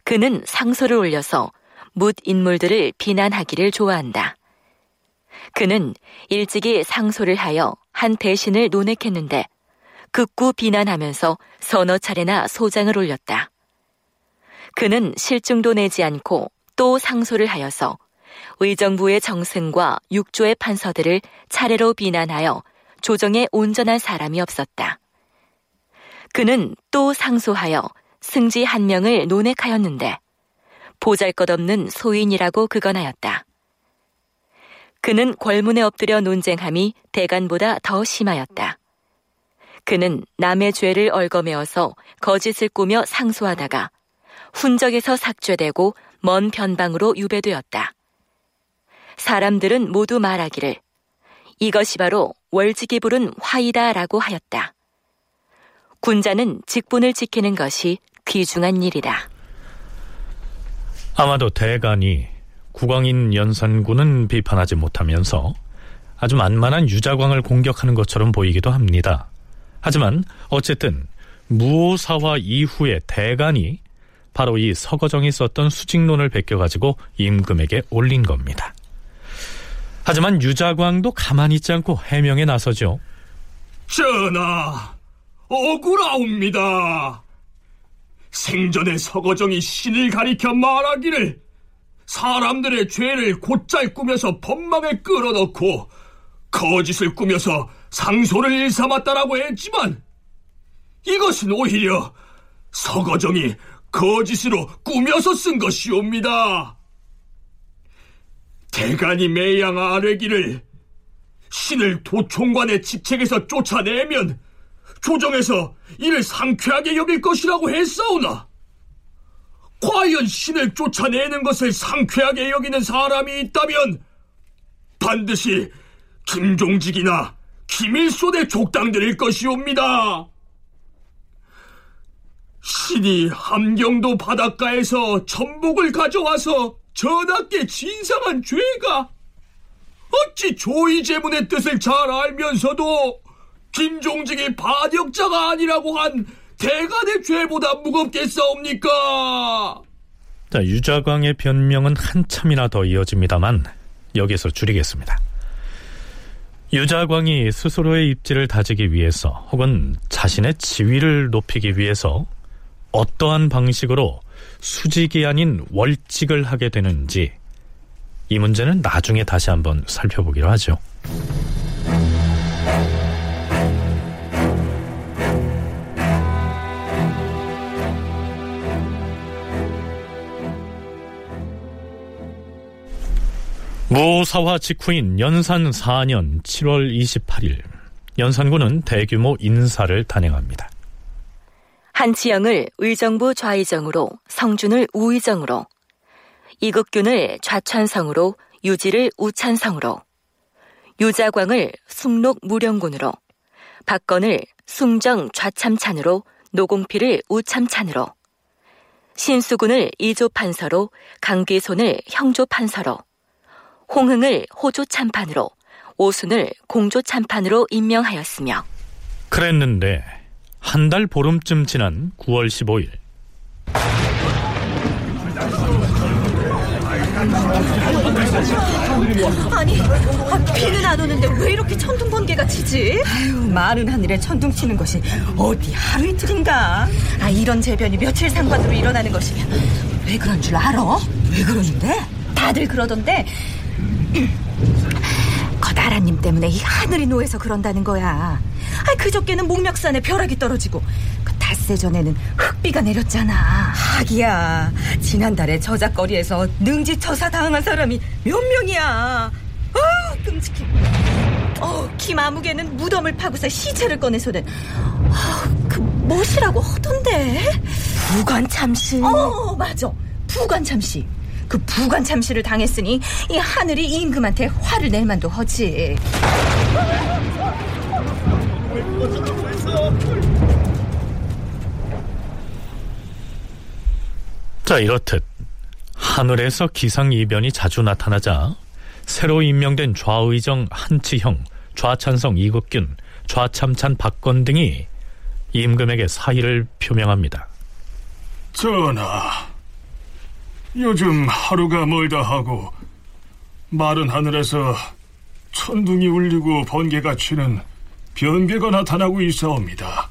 그는 상소를 올려서 묻 인물들을 비난하기를 좋아한다. 그는 일찍이 상소를 하여 한 대신을 논핵했는데 극구 비난하면서 서너 차례나 소장을 올렸다. 그는 실증도 내지 않고 또 상소를 하여서 의정부의 정승과 육조의 판서들을 차례로 비난하여 조정에 온전한 사람이 없었다. 그는 또 상소하여 승지 한 명을 논액하였는데 보잘 것 없는 소인이라고 그건하였다. 그는 궐문에 엎드려 논쟁함이 대간보다 더 심하였다. 그는 남의 죄를 얽어매어서 거짓을 꾸며 상소하다가 훈적에서 삭죄되고 먼 변방으로 유배되었다. 사람들은 모두 말하기를 이것이 바로 월직이 부른 화이다라고 하였다. 군자는 직분을 지키는 것이 귀중한 일이다. 아마도 대간이 국왕인 연산군은 비판하지 못하면서 아주 만만한 유자광을 공격하는 것처럼 보이기도 합니다. 하지만 어쨌든 무오사화 이후의 대간이 바로 이 서거정이 썼던 수직론을 베껴가지고 임금에게 올린 겁니다. 하지만 유자광도 가만히 있지 않고 해명에 나서죠. 전하, 억울하옵니다. 생전에 서거정이 신을 가리켜 말하기를 사람들의 죄를 곧잘 꾸며서 법망에 끌어넣고 거짓을 꾸며서 상소를 일삼았다라고 했지만 이것은 오히려 서거정이 거짓으로 꾸며서 쓴 것이옵니다. 대간이 매양 아뢰기를 신을 도총관의 직책에서 쫓아내면 조정에서 이를 상쾌하게 여길 것이라고 했사오나 과연 신을 쫓아내는 것을 상쾌하게 여기는 사람이 있다면 반드시 김종직이나 김일손의 족당들일 것이옵니다. 신이 함경도 바닷가에서 천복을 가져와서 전하께 진상한 죄가 어찌 조이 제문의 뜻을 잘 알면서도 김종직이 반역자가 아니라고 한 대간의 죄보다 무겁겠사옵니까? 자, 유자광의 변명은 한참이나 더 이어집니다만 여기서 줄이겠습니다. 유자광이 스스로의 입지를 다지기 위해서 혹은 자신의 지위를 높이기 위해서 어떠한 방식으로 수직이 아닌 월직을 하게 되는지 이 문제는 나중에 다시 한번 살펴보기로 하죠. 모사화 직후인 연산 4년 7월 28일 연산군은 대규모 인사를 단행합니다. 한치영을 의정부 좌의정으로 성준을 우의정으로 이극균을 좌찬성으로 유지를 우찬성으로 유자광을 숭록 무령군으로 박건을 숭정 좌참찬으로 노공필을 우참찬으로 신수군을 이조판서로 강귀손을 형조판서로 홍흥을 호조참판으로 오순을 공조참판으로 임명하였으며 그랬는데 한 달 보름쯤 지난 9월 15일 아니, 아, 비는 안 오는데 왜 이렇게 천둥 번개가 치지? 아유, 마른 하늘에 천둥 치는 것이 어디 하루 이틀인가? 아, 이런 재변이 며칠 상관으로 일어나는 것이면 왜 그런 줄 알아? 왜 그러는데? 다들 그러던데 거다라님 때문에 이 하늘이 노해서 그런다는 거야. 아, 그저께는 목멱산에 벼락이 떨어지고 그 닷새 전에는 흙비가 내렸잖아. 하기야. 지난달에 저작거리에서 능지처사 당한 사람이 몇 명이야. 어우, 끔찍해. 어, 김아무개는 무덤을 파고서 시체를 꺼내서는 어, 그 무엇이라고 하던데? 부관 참시. 어, 맞아. 부관 참시. 그 부관 참시를 당했으니 이 하늘이 임금한테 화를 낼 만도 하지. 자 이렇듯 하늘에서 기상이변이 자주 나타나자 새로 임명된 좌의정 한치형, 좌찬성 이국균, 좌참찬 박건 등이 임금에게 사의를 표명합니다. 전하, 요즘 하루가 멀다 하고 마른 하늘에서 천둥이 울리고 번개가 치는 변개가 나타나고 있사옵니다.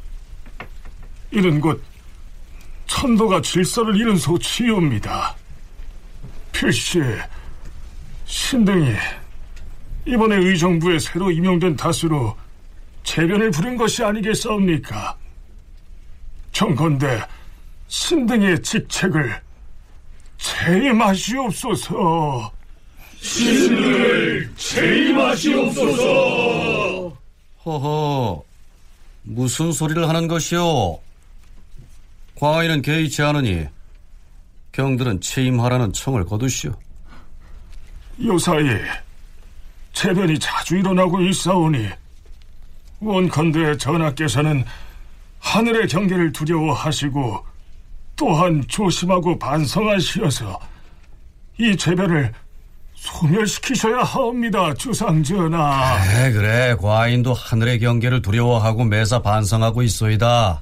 이는 곧 천도가 질서를 잃은 소치옵니다. 필시 신등이 이번에 의정부에 새로 임용된 탓으로 재변을 부린 것이 아니겠사옵니까? 정건대 신등의 직책을 재임하시옵소서. 신등을 재임하시옵소서. 허허, 무슨 소리를 하는 것이오? 과인은 개의치 않으니 경들은 체임하라는 청을 거두시오. 요사이 재변이 자주 일어나고 있사오니 원컨대 전하께서는 하늘의 경계를 두려워하시고 또한 조심하고 반성하시어서 이 재변을 소멸시키셔야 하옵니다, 주상전하. 그래 그래 과인도 하늘의 경계를 두려워하고 매사 반성하고 있소이다.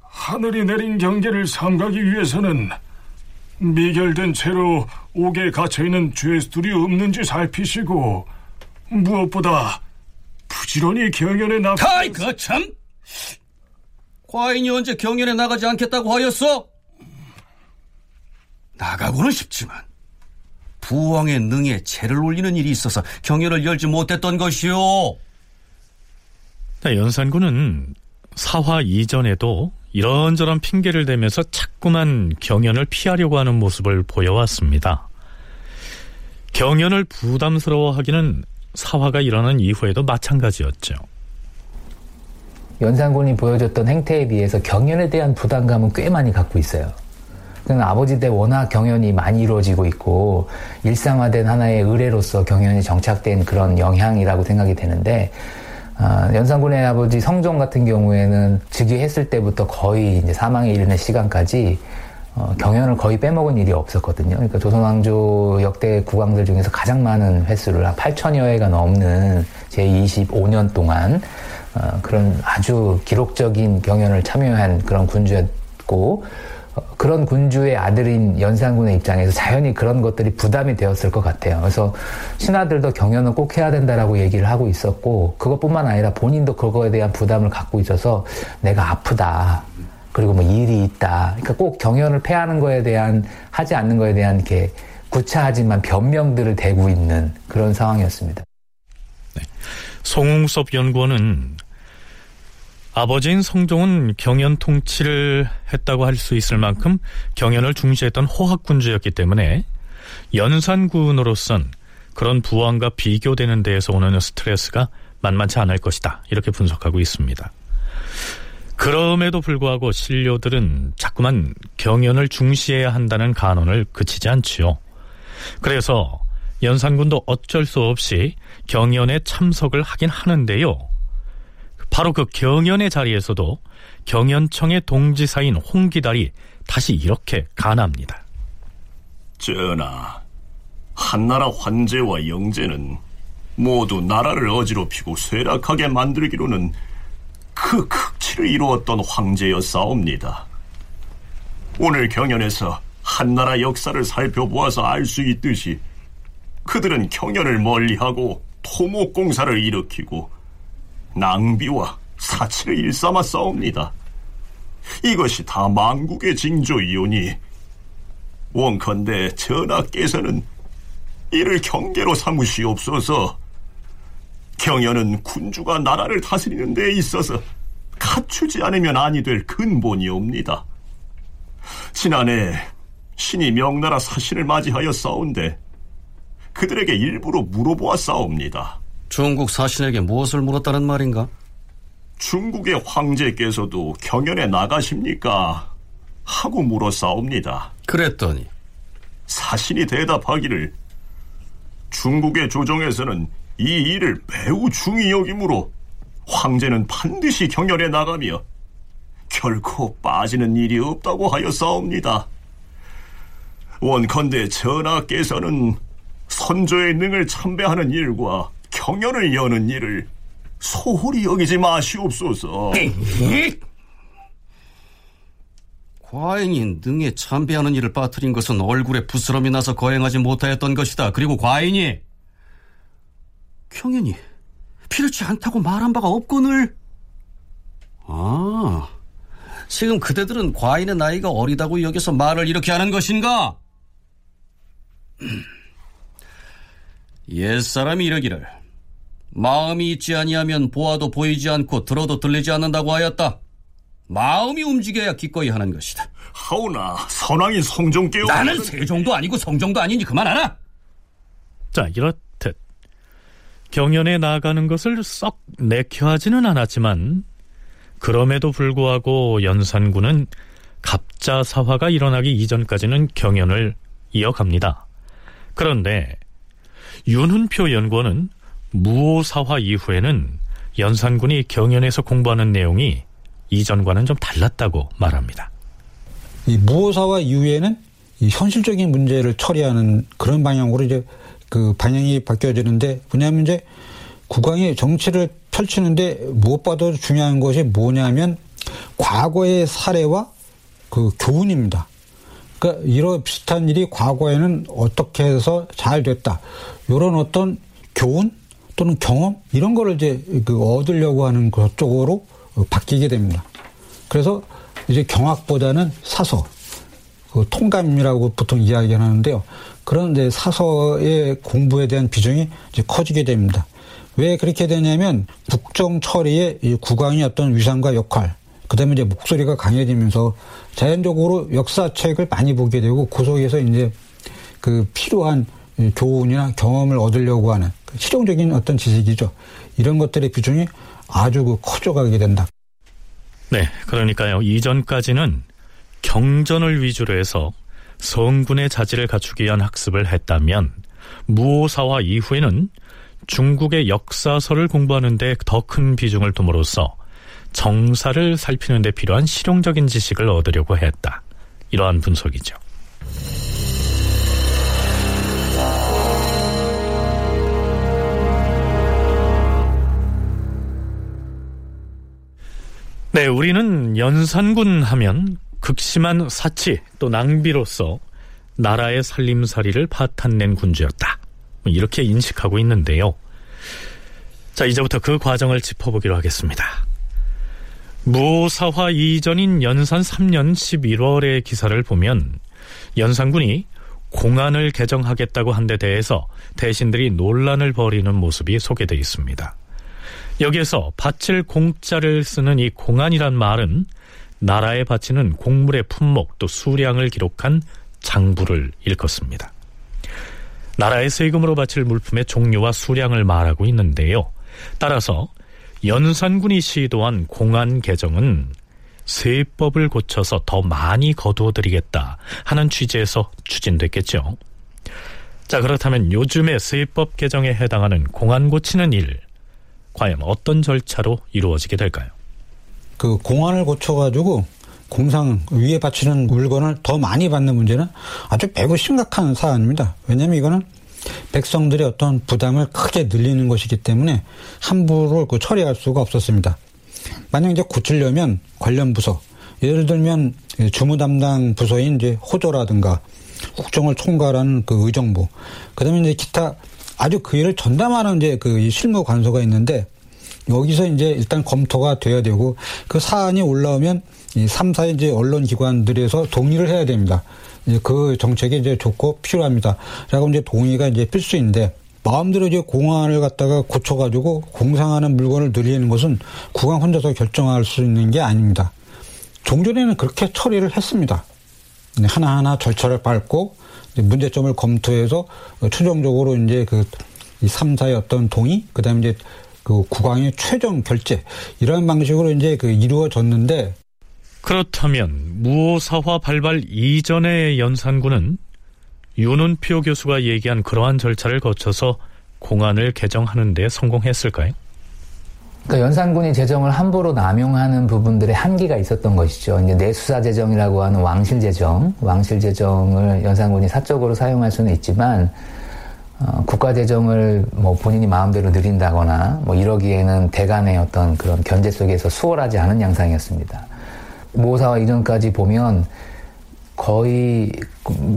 하늘이 내린 경계를 삼가기 위해서는 미결된 채로 옥에 갇혀있는 죄수들이 없는지 살피시고 무엇보다 부지런히 경연에 나... 카이 거참! 과인이 언제 경연에 나가지 않겠다고 하였어? 나가고는 싶지만 부왕의 능에 채를 올리는 일이 있어서 경연을 열지 못했던 것이오. 연산군은 사화 이전에도 이런저런 핑계를 대면서 자꾸만 경연을 피하려고 하는 모습을 보여왔습니다. 경연을 부담스러워하기는 사화가 일어난 이후에도 마찬가지였죠. 연산군이 보여줬던 행태에 비해서 경연에 대한 부담감은 꽤 많이 갖고 있어요. 아버지 때 워낙 경연이 많이 이루어지고 있고 일상화된 하나의 의례로서 경연이 정착된 그런 영향이라고 생각이 되는데 아, 연산군의 아버지 성종 같은 경우에는 즉위했을 때부터 거의 이제 사망에 이르는 시간까지 어, 경연을 거의 빼먹은 일이 없었거든요. 그러니까 조선왕조 역대 국왕들 중에서 가장 많은 횟수를 한 8천여 회가 넘는 제25년 동안 어, 그런 아주 기록적인 경연을 참여한 그런 군주였고 어, 그런 군주의 아들인 연산군의 입장에서 자연히 그런 것들이 부담이 되었을 것 같아요. 그래서 신하들도 경연은 꼭 해야 된다라고 얘기를 하고 있었고 그것뿐만 아니라 본인도 그거에 대한 부담을 갖고 있어서 내가 아프다. 그리고 뭐 일이 있다. 그러니까 꼭 경연을 패하는 거에 대한 하지 않는 거에 대한 이렇게 구차하지만 변명들을 대고 있는 그런 상황이었습니다. 네. 송웅섭 연구원은 아버지인 성종은 경연 통치를 했다고 할 수 있을 만큼 경연을 중시했던 호학군주였기 때문에 연산군으로선 그런 부왕과 비교되는 데에서 오는 스트레스가 만만치 않을 것이다. 이렇게 분석하고 있습니다. 그럼에도 불구하고 신료들은 자꾸만 경연을 중시해야 한다는 간언을 그치지 않지요. 그래서 연산군도 어쩔 수 없이 경연에 참석을 하긴 하는데요. 바로 그 경연의 자리에서도 경연청의 동지사인 홍기달이 다시 이렇게 간합니다. 전하, 한나라 환제와 영제는 모두 나라를 어지럽히고 쇠락하게 만들기로는 그 극치를 이루었던 황제였사옵니다. 오늘 경연에서 한나라 역사를 살펴보아서 알 수 있듯이 그들은 경연을 멀리하고 토목공사를 일으키고 낭비와 사치를 일삼아 싸웁니다. 이것이 다 망국의 징조이오니 원컨대 전하께서는 이를 경계로 삼으시옵소서 경연은 군주가 나라를 다스리는 데 있어서 갖추지 않으면 아니 될 근본이옵니다. 지난해 신이 명나라 사신을 맞이하여 싸운데 그들에게 일부러 물어보아 싸웁니다. 중국 사신에게 무엇을 물었다는 말인가? 중국의 황제께서도 경연에 나가십니까? 하고 물어 싸웁니다. 그랬더니 사신이 대답하기를 중국의 조정에서는 이 일을 매우 중히 여기므로 황제는 반드시 경연에 나가며 결코 빠지는 일이 없다고 하여 싸웁니다. 원컨대 전하께서는 선조의 능을 참배하는 일과 경연을 여는 일을 소홀히 여기지 마시옵소서. 과인이 능에 참배하는 일을 빠뜨린 것은 얼굴에 부스럼이 나서 거행하지 못하였던 것이다. 그리고 과인이 경연이 필요치 않다고 말한 바가 없거늘. 아, 지금 그대들은 과인의 나이가 어리다고 여기서 말을 이렇게 하는 것인가? 옛사람이 이러기를 마음이 있지 아니하면 보아도 보이지 않고 들어도 들리지 않는다고 하였다. 마음이 움직여야 기꺼이 하는 것이다. 하오나 선왕이 성종께요. 나는 세종도 아니고 성종도 아니니 그만하라. 자, 이렇듯 경연에 나가는 것을 썩 내켜하지는 않았지만 그럼에도 불구하고 연산군은 갑자 사화가 일어나기 이전까지는 경연을 이어갑니다. 그런데 윤훈표 연구원은 무오사화 이후에는 연산군이 경연에서 공부하는 내용이 이전과는 좀 달랐다고 말합니다. 이 무오사화 이후에는 이 현실적인 문제를 처리하는 그런 방향으로 이제 그 방향이 바뀌어지는데 뭐냐면 이제 국왕이 정치를 펼치는데 무엇보다도 중요한 것이 뭐냐면 과거의 사례와 그 교훈입니다. 그러니까 이런 비슷한 일이 과거에는 어떻게 해서 잘 됐다. 이런 어떤 교훈 또는 경험 이런 거를 이제 그 얻으려고 하는 그쪽으로 바뀌게 됩니다. 그래서 이제 경학보다는 사서, 그 통감이라고 보통 이야기하는데요. 그런 이제 사서의 공부에 대한 비중이 이제 커지게 됩니다. 왜 그렇게 되냐면 국정 처리에 이 국왕의 어떤 위상과 역할, 그다음에 이제 목소리가 강해지면서 자연적으로 역사책을 많이 보게 되고 그 속에서 이제 그 필요한 교훈이나 경험을 얻으려고 하는 실용적인 어떤 지식이죠. 이런 것들의 비중이 아주 그 커져가게 된다. 네, 그러니까요. 이전까지는 경전을 위주로 해서 성군의 자질을 갖추기 위한 학습을 했다면 무오사화 이후에는 중국의 역사서를 공부하는데 더 큰 비중을 둠으로써 정사를 살피는 데 필요한 실용적인 지식을 얻으려고 했다. 이러한 분석이죠. 네, 우리는 연산군 하면 극심한 사치 또 낭비로서 나라의 살림살이를 파탄낸 군주였다. 뭐 이렇게 인식하고 있는데요. 자, 이제부터 그 과정을 짚어보기로 하겠습니다. 무사화 이전인 연산 3년 11월의 기사를 보면 연산군이 공안을 개정하겠다고 한 데 대해서 대신들이 논란을 벌이는 모습이 소개되어 있습니다. 여기에서 바칠 공짜를 쓰는 이 공안이란 말은 나라에 바치는 곡물의 품목 또 수량을 기록한 장부를 일컫습니다. 나라의 세금으로 바칠 물품의 종류와 수량을 말하고 있는데요. 따라서 연산군이 시도한 공안 개정은 세법을 고쳐서 더 많이 거두어드리겠다 하는 취지에서 추진됐겠죠. 자, 그렇다면 요즘의 세법 개정에 해당하는 공안 고치는 일, 과연 어떤 절차로 이루어지게 될까요? 그 공안을 고쳐가지고 공상 위에 바치는 물건을 더 많이 받는 문제는 아주 매우 심각한 사안입니다. 왜냐하면 이거는 백성들의 어떤 부담을 크게 늘리는 것이기 때문에 함부로 그 처리할 수가 없었습니다. 만약 이제 고치려면 관련 부서, 예를 들면 주무 담당 부서인 이제 호조라든가 국정을 총괄하는 그 의정부, 그다음에 이제 기타 아주 그 일을 전담하는 이제 그 실무 관서가 있는데 여기서 이제 일단 검토가 돼야 되고 그 사안이 올라오면 이 3사의 이제 언론 기관들에서 동의를 해야 됩니다. 이제 그 정책이 이제 좋고 필요합니다. 라고 이제 동의가 이제 필수인데 마음대로 이제 공안을 갖다가 고쳐가지고 공상하는 물건을 늘리는 것은 국왕 혼자서 결정할 수 있는 게 아닙니다. 종전에는 그렇게 처리를 했습니다. 하나하나 절차를 밟고 문제점을 검토해서 최종적으로 이제 그 3사의 어떤 동의, 그 다음에 이제 그 국왕의 최종 결재, 이런 방식으로 이제 그 이루어졌는데 그렇다면 무오사화 발발 이전의 연산군은 윤은표 교수가 얘기한 그러한 절차를 거쳐서 공안을 개정하는 데 성공했을까요? 그러니까 연산군이 재정을 함부로 남용하는 부분들의 한계가 있었던 것이죠. 이제 내수사 재정이라고 하는 왕실 재정, 왕실 재정을 연산군이 사적으로 사용할 수는 있지만 어, 국가 재정을 뭐 본인이 마음대로 늘린다거나 뭐 이러기에는 대간의 어떤 그런 견제 속에서 수월하지 않은 양상이었습니다. 모사와 이전까지 보면 거의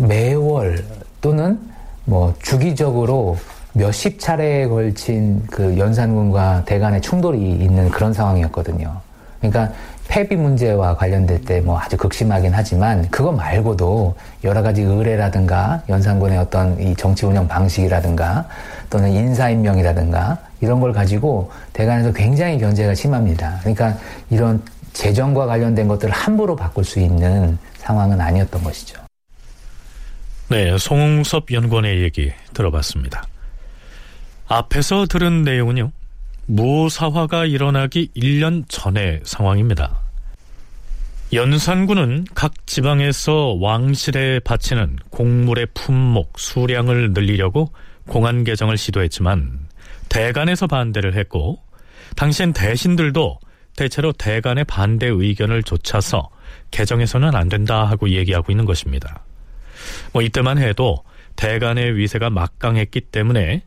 매월 또는 뭐 주기적으로 몇십 차례에 걸친 그 연산군과 대간의 충돌이 있는 그런 상황이었거든요. 그러니까 폐비 문제와 관련될 때 뭐 아주 극심하긴 하지만 그거 말고도 여러 가지 의뢰라든가 연산군의 어떤 이 정치 운영 방식이라든가 또는 인사임명이라든가 이런 걸 가지고 대관에서 굉장히 견제가 심합니다. 그러니까 이런 재정과 관련된 것들을 함부로 바꿀 수 있는 상황은 아니었던 것이죠. 네, 송웅섭 연구원의 얘기 들어봤습니다. 앞에서 들은 내용은요. 무사화가 일어나기 1년 전의 상황입니다. 연산군은 각 지방에서 왕실에 바치는 곡물의 품목, 수량을 늘리려고 공안 개정을 시도했지만 대간에서 반대를 했고 당시엔 대신들도 대체로 대간의 반대 의견을 좇아서 개정해서는 안 된다 하고 얘기하고 있는 것입니다. 뭐 이때만 해도 대간의 위세가 막강했기 때문에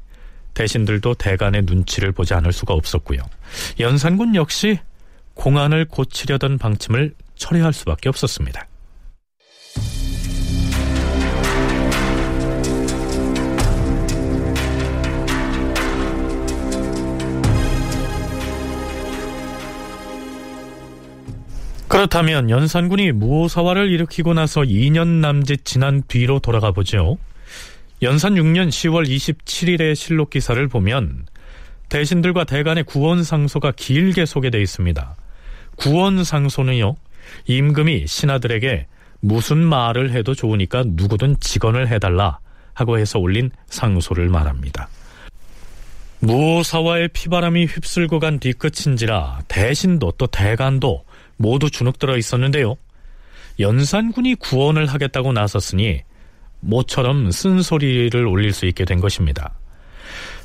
대신들도 대간의 눈치를 보지 않을 수가 없었고요. 연산군 역시 공안을 고치려던 방침을 철회할 수밖에 없었습니다. 그렇다면 연산군이 무호사화를 일으키고 나서 2년 남짓 지난 뒤로 돌아가 보죠. 연산 6년 10월 27일의 실록 기사를 보면 대신들과 대간의 구원 상소가 길게 소개되어 있습니다. 구원 상소는요. 임금이 신하들에게 무슨 말을 해도 좋으니까 누구든 직언을 해달라 하고 해서 올린 상소를 말합니다. 무호사와의 피바람이 휩쓸고 간 뒤끝인지라 대신도 또 대간도 모두 주눅들어 있었는데요. 연산군이 구원을 하겠다고 나섰으니 모처럼 쓴소리를 올릴 수 있게 된 것입니다.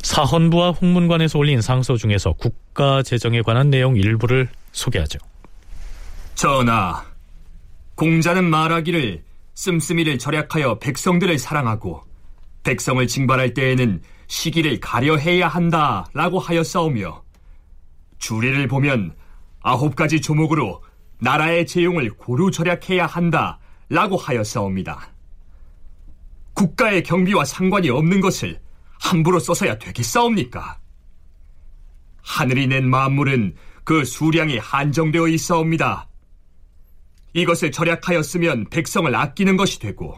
사헌부와 홍문관에서 올린 상소 중에서 국가 재정에 관한 내용 일부를 소개하죠. 전하, 공자는 말하기를 씀씀이를 절약하여 백성들을 사랑하고 백성을 징발할 때에는 시기를 가려해야 한다라고 하였사오며 주례를 보면 아홉 가지 조목으로 나라의 재용을 고루 절약해야 한다라고 하였사옵니다. 국가의 경비와 상관이 없는 것을 함부로 써서야 되겠사옵니까? 하늘이 낸 만물은 그 수량이 한정되어 있사옵니다. 이것을 절약하였으면 백성을 아끼는 것이 되고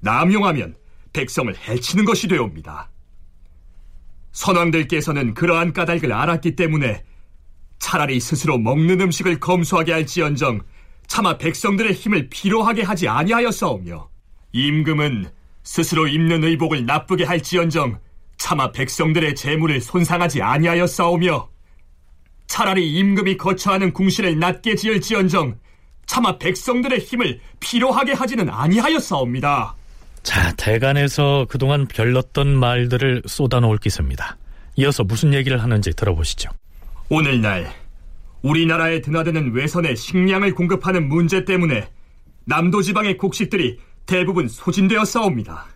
남용하면 백성을 해치는 것이 되옵니다. 선왕들께서는 그러한 까닭을 알았기 때문에 차라리 스스로 먹는 음식을 검소하게 할지언정 차마 백성들의 힘을 필요하게 하지 아니하였사오며 임금은 스스로 입는 의복을 나쁘게 할지언정 차마 백성들의 재물을 손상하지 아니하였사오며 차라리 임금이 거처하는 궁실을 낮게 지을지언정 차마 백성들의 힘을 필요하게 하지는 아니하였사옵니다. 자, 대간에서 그동안 별렀던 말들을 쏟아놓을 기세입니다. 이어서 무슨 얘기를 하는지 들어보시죠. 오늘날 우리나라에 드나드는 외선에 식량을 공급하는 문제 때문에 남도 지방의 곡식들이 대부분 소진되어 싸웁니다.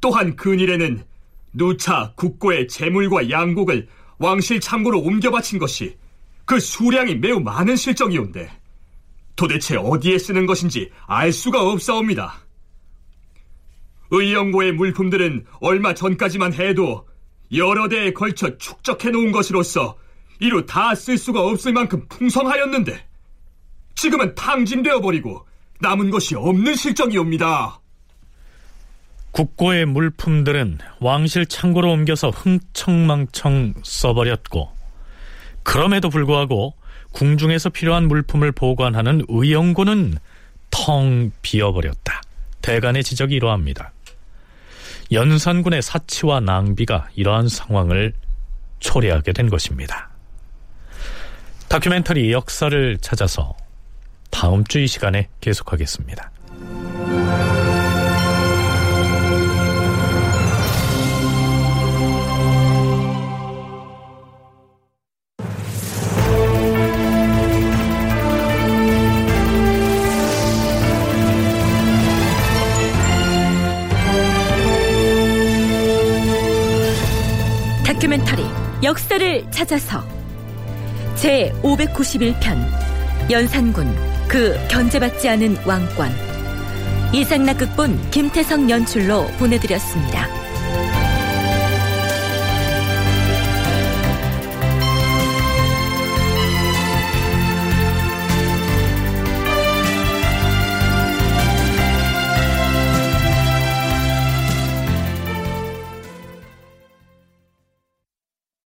또한 근일에는 누차 국고의 재물과 양곡을 왕실 창고로 옮겨 바친 것이 그 수량이 매우 많은 실정이온데 도대체 어디에 쓰는 것인지 알 수가 없사옵니다. 의영고의 물품들은 얼마 전까지만 해도 여러 대에 걸쳐 축적해 놓은 것으로서 이루 다쓸 수가 없을 만큼 풍성하였는데 지금은 탕진되어 버리고 남은 것이 없는 실정이옵니다. 국고의 물품들은 왕실 창고로 옮겨서 흥청망청 써버렸고 그럼에도 불구하고 궁중에서 필요한 물품을 보관하는 의영고는 텅 비어버렸다. 대간의 지적이 이러합니다. 연산군의 사치와 낭비가 이러한 상황을 초래하게 된 것입니다. 다큐멘터리 역사를 찾아서 다음 주 이 시간에 계속하겠습니다. 다큐멘터리 역사를 찾아서 제 591편 연산군 그 견제받지 않은 왕권 이상락 극본 김태성 연출로 보내드렸습니다.